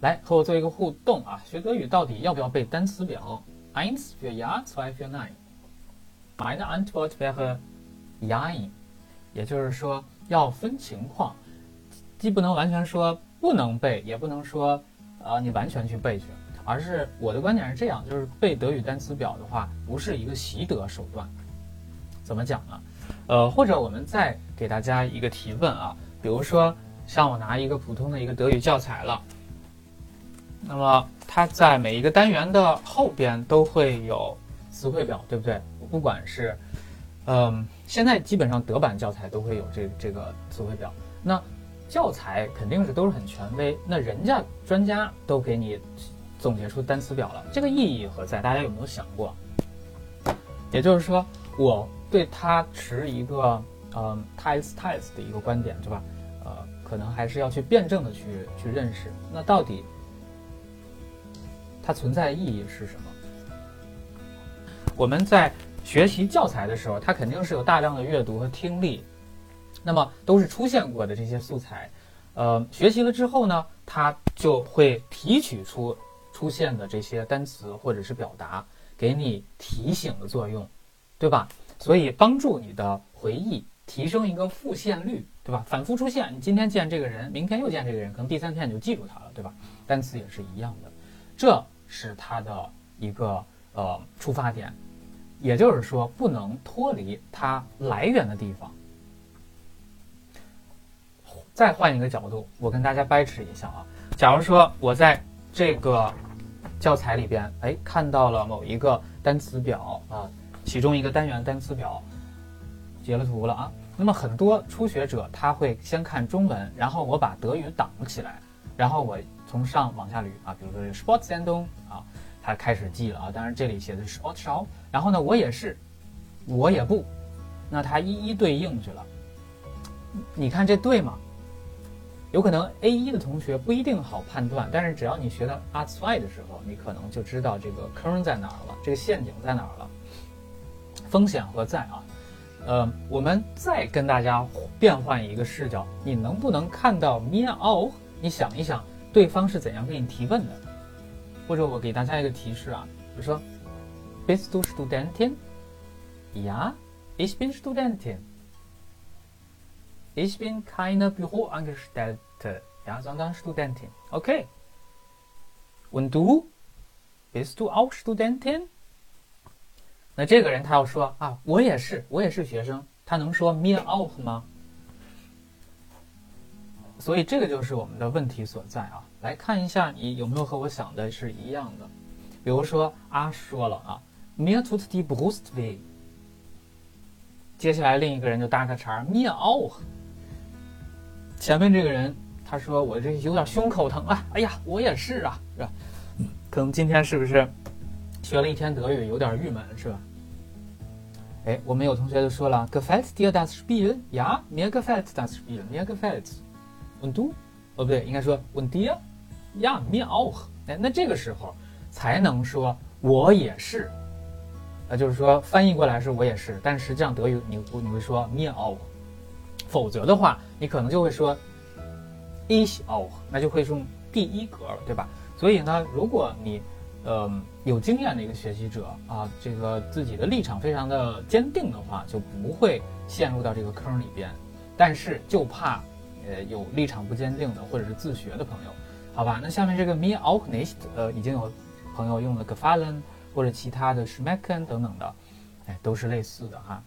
来和我做一个互动啊！学德语到底要不要背单词表？Eins für ja, zwei für nein. Meine Antwort wäre ja. 也就是说，要分情况，既不能完全说不能背，也不能说啊你完全去背去，而是我的观点是这样：就是背德语单词表的话，不是一个习得手段。怎么讲呢？呃，或者我们再给大家一个提问啊，比如说像我拿一个普通的一个德语教材了。那么它在每一个单元的后边都会有词汇表，对不对？不管是，嗯，现在基本上德版教材都会有这这个词汇表。那教材肯定是都是很权威，那人家专家都给你总结出单词表了，这个意义何在？大家有没有想过？也就是说，我对它持一个嗯 t i e s t i e s 的一个观点，对吧？呃，可能还是要去辩证的去去认识，那到底。它存在的意义是什么？我们在学习教材的时候，它肯定是有大量的阅读和听力，那么都是出现过的这些素材，呃，学习了之后呢，它就会提取出出现的这些单词或者是表达，给你提醒的作用，对吧？所以帮助你的回忆提升一个复现率，对吧？反复出现，你今天见这个人，明天又见这个人，可能第三天你就记住他了，对吧？单词也是一样的，这。是它的一个呃出发点，也就是说不能脱离它来源的地方。再换一个角度，我跟大家掰扯一下啊。假如说我在这个教材里边，哎，看到了某一个单词表啊，其中一个单元单词表，截了图了啊。那么很多初学者他会先看中文，然后我把德语挡起来，然后我。从上往下捋啊，比如说这个 sports and 东啊，他开始记了啊。当然这里写的是 sport 少，然后呢，我也是，我也不，那他一一对应去了。你看这对吗？有可能 A 一的同学不一定好判断，但是只要你学到 Arts Y 的时候，你可能就知道这个坑在哪儿了，这个陷阱在哪儿了，风险何在啊？呃，我们再跟大家变换一个视角，你能不能看到 me all？你想一想。对方是怎样给你提问的？或者我给大家一个提示啊，比如说，Bist du Studentin? Ja, ich bin Studentin. Ich bin keine Büroangestellte, ja, sondern Studentin. Okay. Und du? Bist du auch Studentin? 那这个人他要说啊，我也是，我也是学生，他能说 mir auch 吗？所以这个就是我们的问题所在啊！来看一下你有没有和我想的是一样的。比如说啊，说了啊，mir tut die Brust weh。接下来另一个人就搭个茬，mir auch。前面这个人他说我这有点胸口疼啊，哎呀，我也是啊，是吧？可能今天是不是学了一天德语有点郁闷，是吧？哎，我们有同学就说了，gefällt dir das Spiel？Ja，mir gefällt das Spiel，mir gefällt。问 do，哦不对，应该说问爹呀，me auch。哎，那这个时候才能说我也是，啊，就是说翻译过来是我也是，但实际上德语你你会说 me auch，否则的话你可能就会说 ich auch，那就会用第一格了，对吧？所以呢，如果你呃有经验的一个学习者啊，这个自己的立场非常的坚定的话，就不会陷入到这个坑里边，但是就怕。呃，有立场不坚定的，或者是自学的朋友，好吧？那下面这个 me auch nicht，呃，已经有朋友用了 gefallen 或者其他的 schmecken 等等的，哎，都是类似的哈。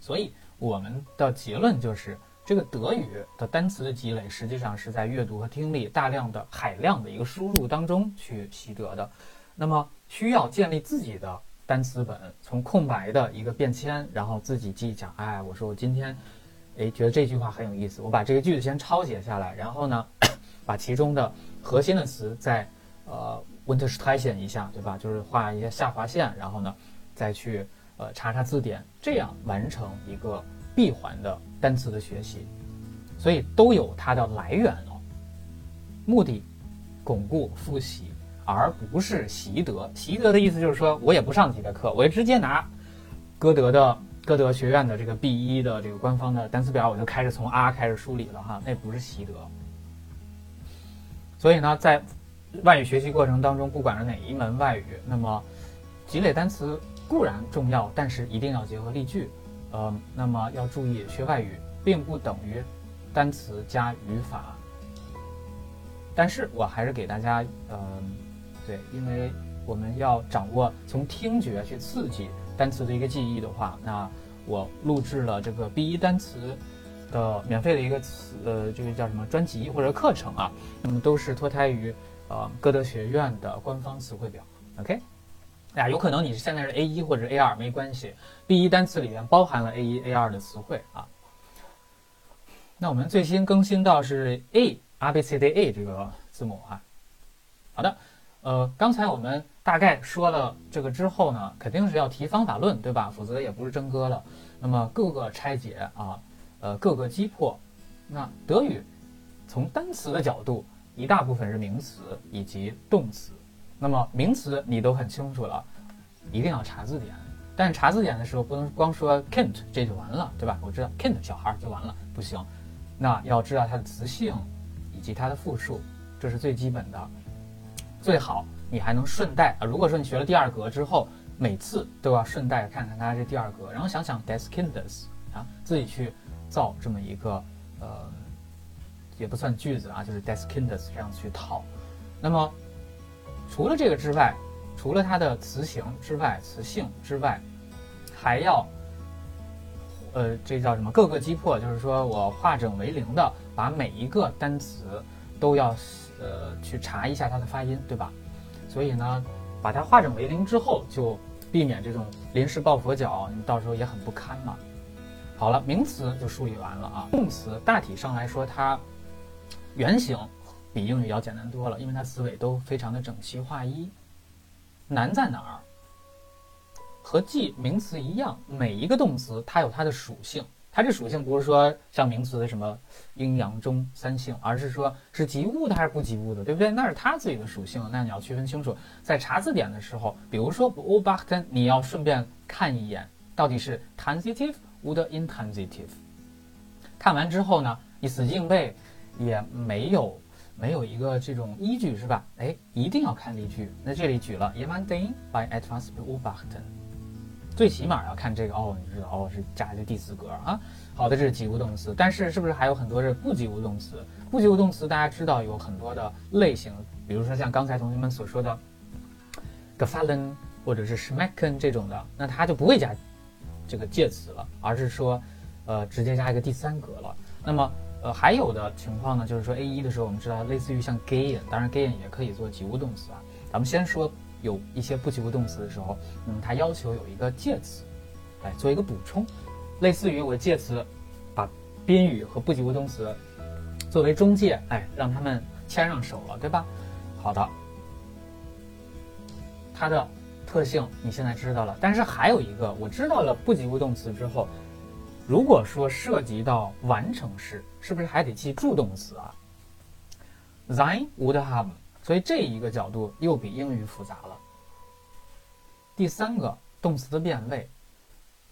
所以我们的结论就是，这个德语的单词的积累，实际上是在阅读和听力大量的海量的一个输入当中去习得的。那么需要建立自己的单词本，从空白的一个便签，然后自己记讲，哎，我说我今天。哎，觉得这句话很有意思，我把这个句子先抄写下来，然后呢，把其中的核心的词再呃 w i n t e r s t r i e 一下，对吧？就是画一些下划线，然后呢，再去呃查查字典，这样完成一个闭环的单词的学习。所以都有它的来源哦，目的巩固复习，而不是习得。习得的意思就是说我也不上几节课，我就直接拿歌德的。歌德学院的这个 B 一的这个官方的单词表，我就开始从 R 开始梳理了哈，那不是习得。所以呢，在外语学习过程当中，不管是哪一门外语，那么积累单词固然重要，但是一定要结合例句。呃，那么要注意，学外语并不等于单词加语法。但是我还是给大家，嗯，对，因为我们要掌握从听觉去刺激单词的一个记忆的话，那我录制了这个 B 一单词的免费的一个词，呃，这个叫什么专辑或者课程啊？那么都是脱胎于。呃，歌德学院的官方词汇表，OK，呀，有可能你是现在是 A 一或者 A 二没关系，B 一单词里面包含了 A 一 A 二的词汇啊。那我们最新更新到是 A R B C D A 这个字母啊。好的，呃，刚才我们大概说了这个之后呢，肯定是要提方法论，对吧？否则也不是真歌了。那么各个拆解啊，呃，各个击破。那德语从单词的角度。一大部分是名词以及动词，那么名词你都很清楚了，一定要查字典。但查字典的时候不能光说 Kent 这就完了，对吧？我知道 Kent 小孩就完了，不行。那要知道它的词性以及它的复数，这是最基本的。最好你还能顺带啊，如果说你学了第二格之后，每次都要顺带看看它这第二格，然后想想 des Kindes 啊，自己去造这么一个呃。也不算句子啊，就是 des Kindes 这样去套。那么除了这个之外，除了它的词形之外、词性之外，还要呃，这叫什么？各个击破，就是说我化整为零的把每一个单词都要呃去查一下它的发音，对吧？所以呢，把它化整为零之后，就避免这种临时抱佛脚，你到时候也很不堪嘛。好了，名词就梳理完了啊。动词大体上来说，它。原型比英语要简单多了，因为它词尾都非常的整齐划一。难在哪儿？和记名词一样，每一个动词它有它的属性。它这属性不是说像名词的什么阴阳中三性，而是说是及物的还是不及物的，对不对？那是它自己的属性，那你要区分清楚。在查字典的时候，比如说 obachten，你要顺便看一眼到底是 transitive 或者 intransitive。看完之后呢，你死记硬背。也没有没有一个这种依据是吧？哎，一定要看例句。那这里举了 e m a n d i n g by Edward Ubachten 最起码要看这个哦，你知道哦是加的第四格啊。好的，这是及物动词，但是是不是还有很多是不及物动词？不及物动词大家知道有很多的类型，比如说像刚才同学们所说的 gefallen 或者是 schmecken 这种的，那它就不会加这个介词了，而是说呃直接加一个第三格了。那么呃，还有的情况呢，就是说 A 一的时候，我们知道类似于像 gain，当然 gain 也可以做及物动词啊。咱们先说有一些不及物动词的时候，嗯，它要求有一个介词，来做一个补充，类似于我介词把宾语和不及物动词作为中介，哎，让他们牵上手了，对吧？好的，它的特性你现在知道了，但是还有一个，我知道了不及物动词之后。如果说涉及到完成式，是不是还得记助动词啊？Sein would have，所以这一个角度又比英语复杂了。第三个动词的变位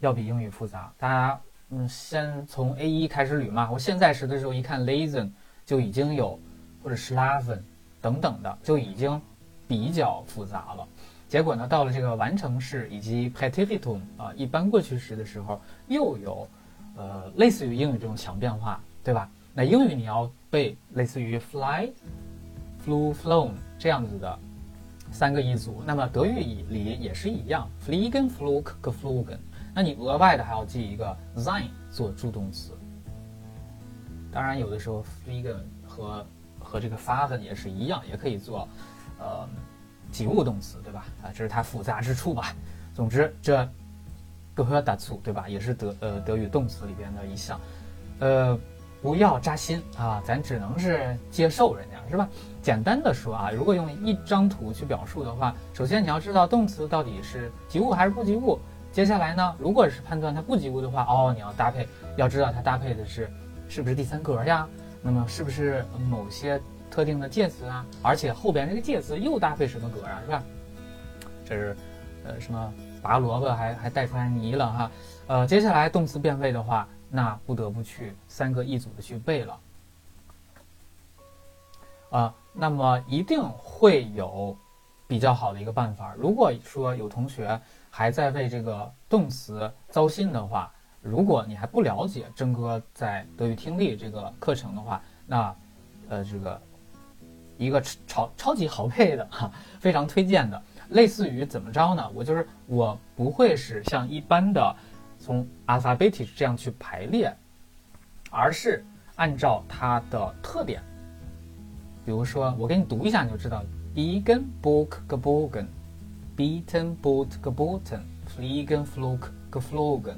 要比英语复杂。大家嗯，先从 A 一开始捋嘛。我现在时的时候一看 lazen 就已经有，或者 slaven 等等的就已经比较复杂了。结果呢，到了这个完成式以及 partitum 啊，一般过去时的时候又有。呃，类似于英语这种强变化，对吧？那英语你要背类似于 fly、flew、flown 这样子的三个一组，那么德语里也是一样，fliegen、flug、geflogen。那你额外的还要记一个 sein 做助动词。当然，有的时候 fliegen 和和这个 f a h e n 也是一样，也可以做呃及物动词，对吧？啊，这是它复杂之处吧。总之，这。gehört dazu，对吧？也是德呃德语动词里边的一项，呃，不要扎心啊，咱只能是接受人家，是吧？简单的说啊，如果用一张图去表述的话，首先你要知道动词到底是及物还是不及物。接下来呢，如果是判断它不及物的话，哦，你要搭配，要知道它搭配的是是不是第三格呀？那么是不是某些特定的介词啊？而且后边这个介词又搭配什么格啊？是吧？这是呃什么？拔萝卜还还带出来泥了哈，呃，接下来动词变位的话，那不得不去三个一组的去背了。啊，那么一定会有比较好的一个办法。如果说有同学还在为这个动词糟心的话，如果你还不了解真哥在德语听力这个课程的话，那，呃，这个一个超超级好配的哈，非常推荐的。类似于怎么着呢？我就是我不会是像一般的从 alphabetic 这样去排列，而是按照它的特点。比如说，我给你读一下，你就知道：Biegen, book gebogen, beaten boot, geboten, fliegen, flog, geflogen,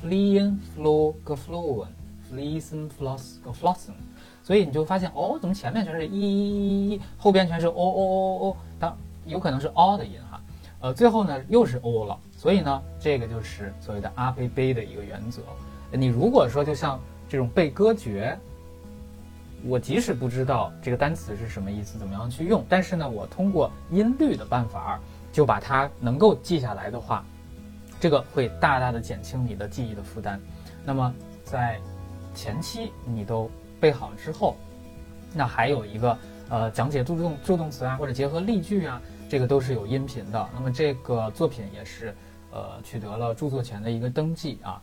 fliehen, flog, geflogen, fließen, floss, geflossen。所以你就发现，哦，怎么前面全是一，后边全是哦哦哦哦，当有可能是 o 的音哈，呃，最后呢又是 o 了。所以呢，这个就是所谓的阿贝贝的一个原则。你如果说就像这种被歌诀。我即使不知道这个单词是什么意思，怎么样去用，但是呢，我通过音律的办法，就把它能够记下来的话，这个会大大的减轻你的记忆的负担。那么在前期你都背好之后，那还有一个呃讲解助动助动词啊，或者结合例句啊，这个都是有音频的。那么这个作品也是呃取得了著作权的一个登记啊，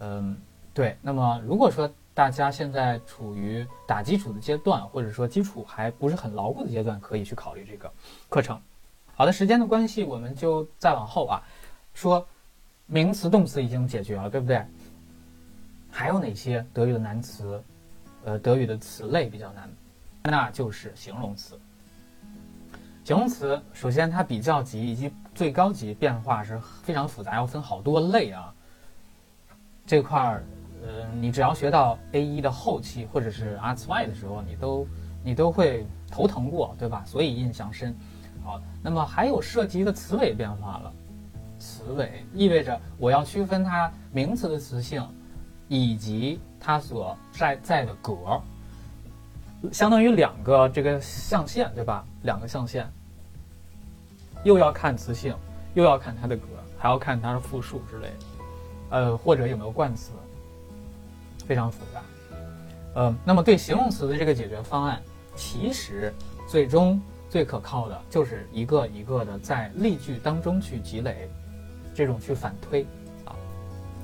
嗯，对。那么如果说大家现在处于打基础的阶段，或者说基础还不是很牢固的阶段，可以去考虑这个课程。好的，时间的关系，我们就再往后啊，说名词、动词已经解决了，对不对？还有哪些德语的难词？呃，德语的词类比较难，那就是形容词。形容词首先它比较级以及最高级变化是非常复杂，要分好多类啊。这块儿。呃，你只要学到 A 一的后期或者是 R 2的时候，你都你都会头疼过，对吧？所以印象深。好，那么还有涉及的词尾变化了。词尾意味着我要区分它名词的词性，以及它所在在的格，相当于两个这个象限，对吧？两个象限，又要看词性，又要看它的格，还要看它的复数之类的，呃，或者有没有冠词。非常复杂，呃，那么对形容词的这个解决方案，其实最终最可靠的就是一个一个的在例句当中去积累，这种去反推，啊，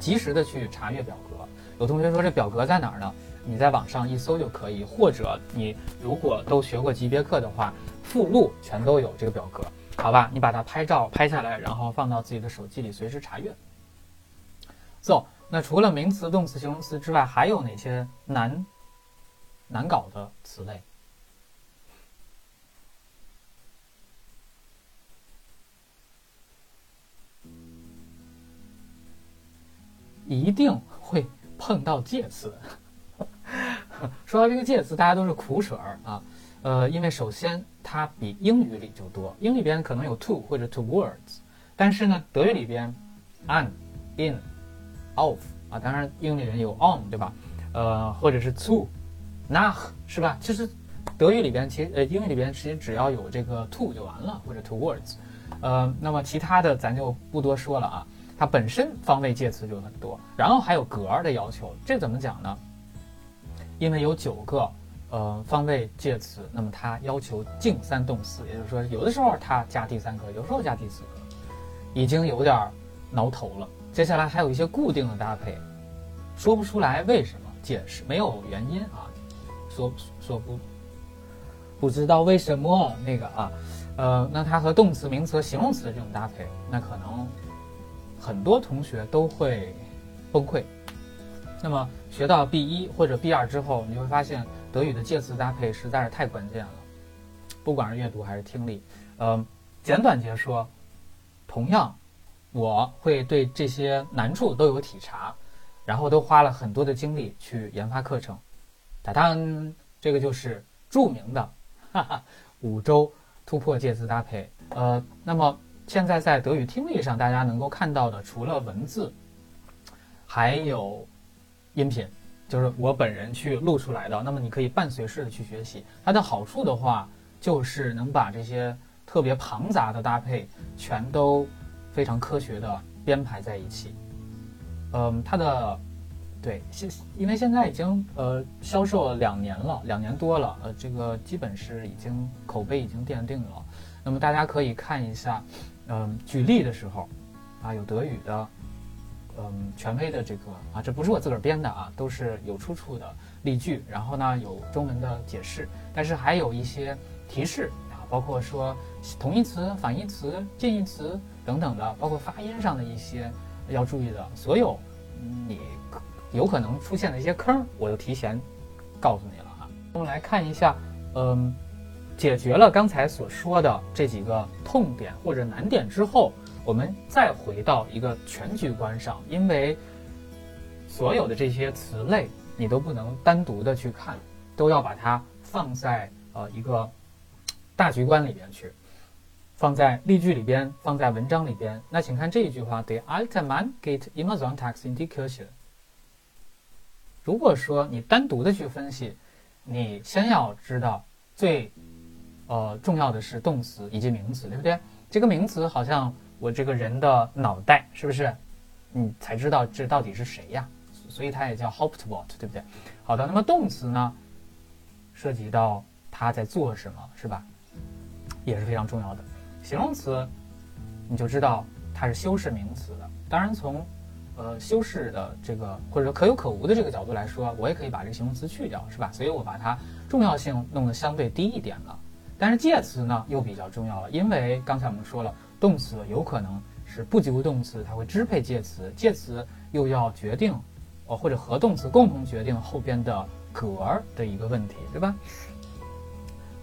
及时的去查阅表格。有同学说这表格在哪儿呢？你在网上一搜就可以，或者你如果都学过级别课的话，附录全都有这个表格，好吧？你把它拍照拍下来，然后放到自己的手机里随时查阅。So。那除了名词、动词、形容词之外，还有哪些难难搞的词类？一定会碰到介词。说到这个介词，大家都是苦水儿啊。呃，因为首先它比英语里就多，英语里边可能有 to 或者 towards，但是呢，德语里边 an、in。Of 啊，当然英语里面有 on，对吧？呃，或者是 to，nach 是吧？其实德语里边其实呃英语里边其实只要有这个 to 就完了，或者 towards。呃，那么其他的咱就不多说了啊。它本身方位介词就很多，然后还有格儿的要求，这怎么讲呢？因为有九个呃方位介词，那么它要求静三动四，也就是说有的时候它加第三个，有时候加第四个，已经有点挠头了。接下来还有一些固定的搭配，说不出来为什么，解释没有原因啊，说说不不知道为什么那个啊，呃，那它和动词、名词、形容词这种搭配，那可能很多同学都会崩溃。那么学到 B 一或者 B 二之后，你会发现德语的介词搭配实在是太关键了，不管是阅读还是听力，呃，简短截说，同样。我会对这些难处都有体察，然后都花了很多的精力去研发课程。哒当，这个就是著名的哈哈 五周突破介词搭配。呃，那么现在在德语听力上，大家能够看到的，除了文字，还有音频，就是我本人去录出来的。那么你可以伴随式的去学习。它的好处的话，就是能把这些特别庞杂的搭配全都。非常科学的编排在一起，嗯，它的对，现因为现在已经呃销售了两年了，两年多了，呃，这个基本是已经口碑已经奠定了。那么大家可以看一下，嗯，举例的时候，啊，有德语的，嗯，权威的这个啊，这不是我自个儿编的啊，都是有出处的例句。然后呢，有中文的解释，但是还有一些提示啊，包括说同义词、反义词、近义词等等的，包括发音上的一些要注意的，所有你。有可能出现的一些坑，我就提前告诉你了啊。我们来看一下，嗯，解决了刚才所说的这几个痛点或者难点之后，我们再回到一个全局观上，因为所有的这些词类你都不能单独的去看，都要把它放在呃一个大局观里边去，放在例句里边，放在文章里边。那请看这一句话：The alte Mann geht immer sonntags in die Kirche。如果说你单独的去分析，你先要知道最，呃重要的是动词以及名词，对不对？这个名词好像我这个人的脑袋，是不是？你才知道这到底是谁呀？所以它也叫 Hauptwort，对不对？好的，那么动词呢，涉及到他在做什么，是吧？也是非常重要的。形容词，你就知道它是修饰名词的。当然从呃，修饰的这个或者说可有可无的这个角度来说，我也可以把这个形容词去掉，是吧？所以我把它重要性弄得相对低一点了。但是介词呢又比较重要了，因为刚才我们说了，动词有可能是不及物动词，它会支配介词，介词又要决定，呃或者和动词共同决定后边的格儿的一个问题，对吧？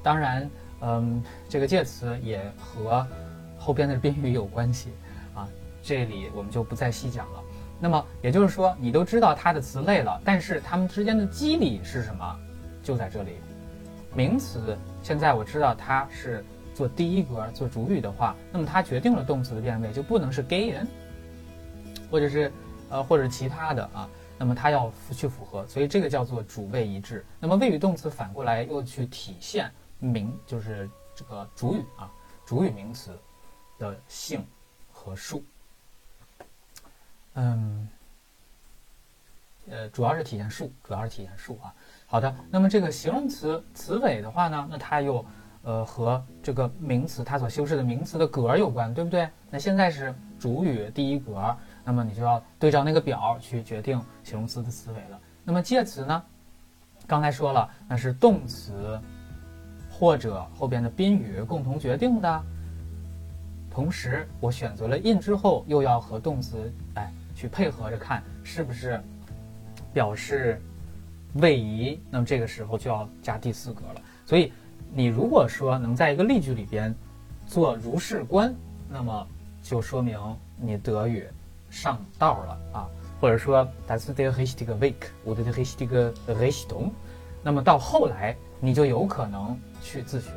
当然，嗯，这个介词也和后边的宾语有关系啊，这里我们就不再细讲了。那么也就是说，你都知道它的词类了，但是它们之间的机理是什么？就在这里。名词现在我知道它是做第一格做主语的话，那么它决定了动词的变位，就不能是 gehen，或者是呃或者其他的啊。那么它要去符合，所以这个叫做主谓一致。那么谓语动词反过来又去体现名，就是这个主语啊，主语名词的性和数。嗯，呃，主要是体现数，主要是体现数啊。好的，那么这个形容词词尾的话呢，那它又呃和这个名词它所修饰的名词的格有关，对不对？那现在是主语第一格，那么你就要对照那个表去决定形容词的词尾了。那么介词呢？刚才说了，那是动词或者后边的宾语共同决定的。同时，我选择了 in 之后，又要和动词哎。去配合着看是不是表示位移，那么这个时候就要加第四格了。所以你如果说能在一个例句里边做如是观，那么就说明你德语上道了啊，或者说 das der richtige Weg oder der richtige Richtung。那么到后来你就有可能去自学。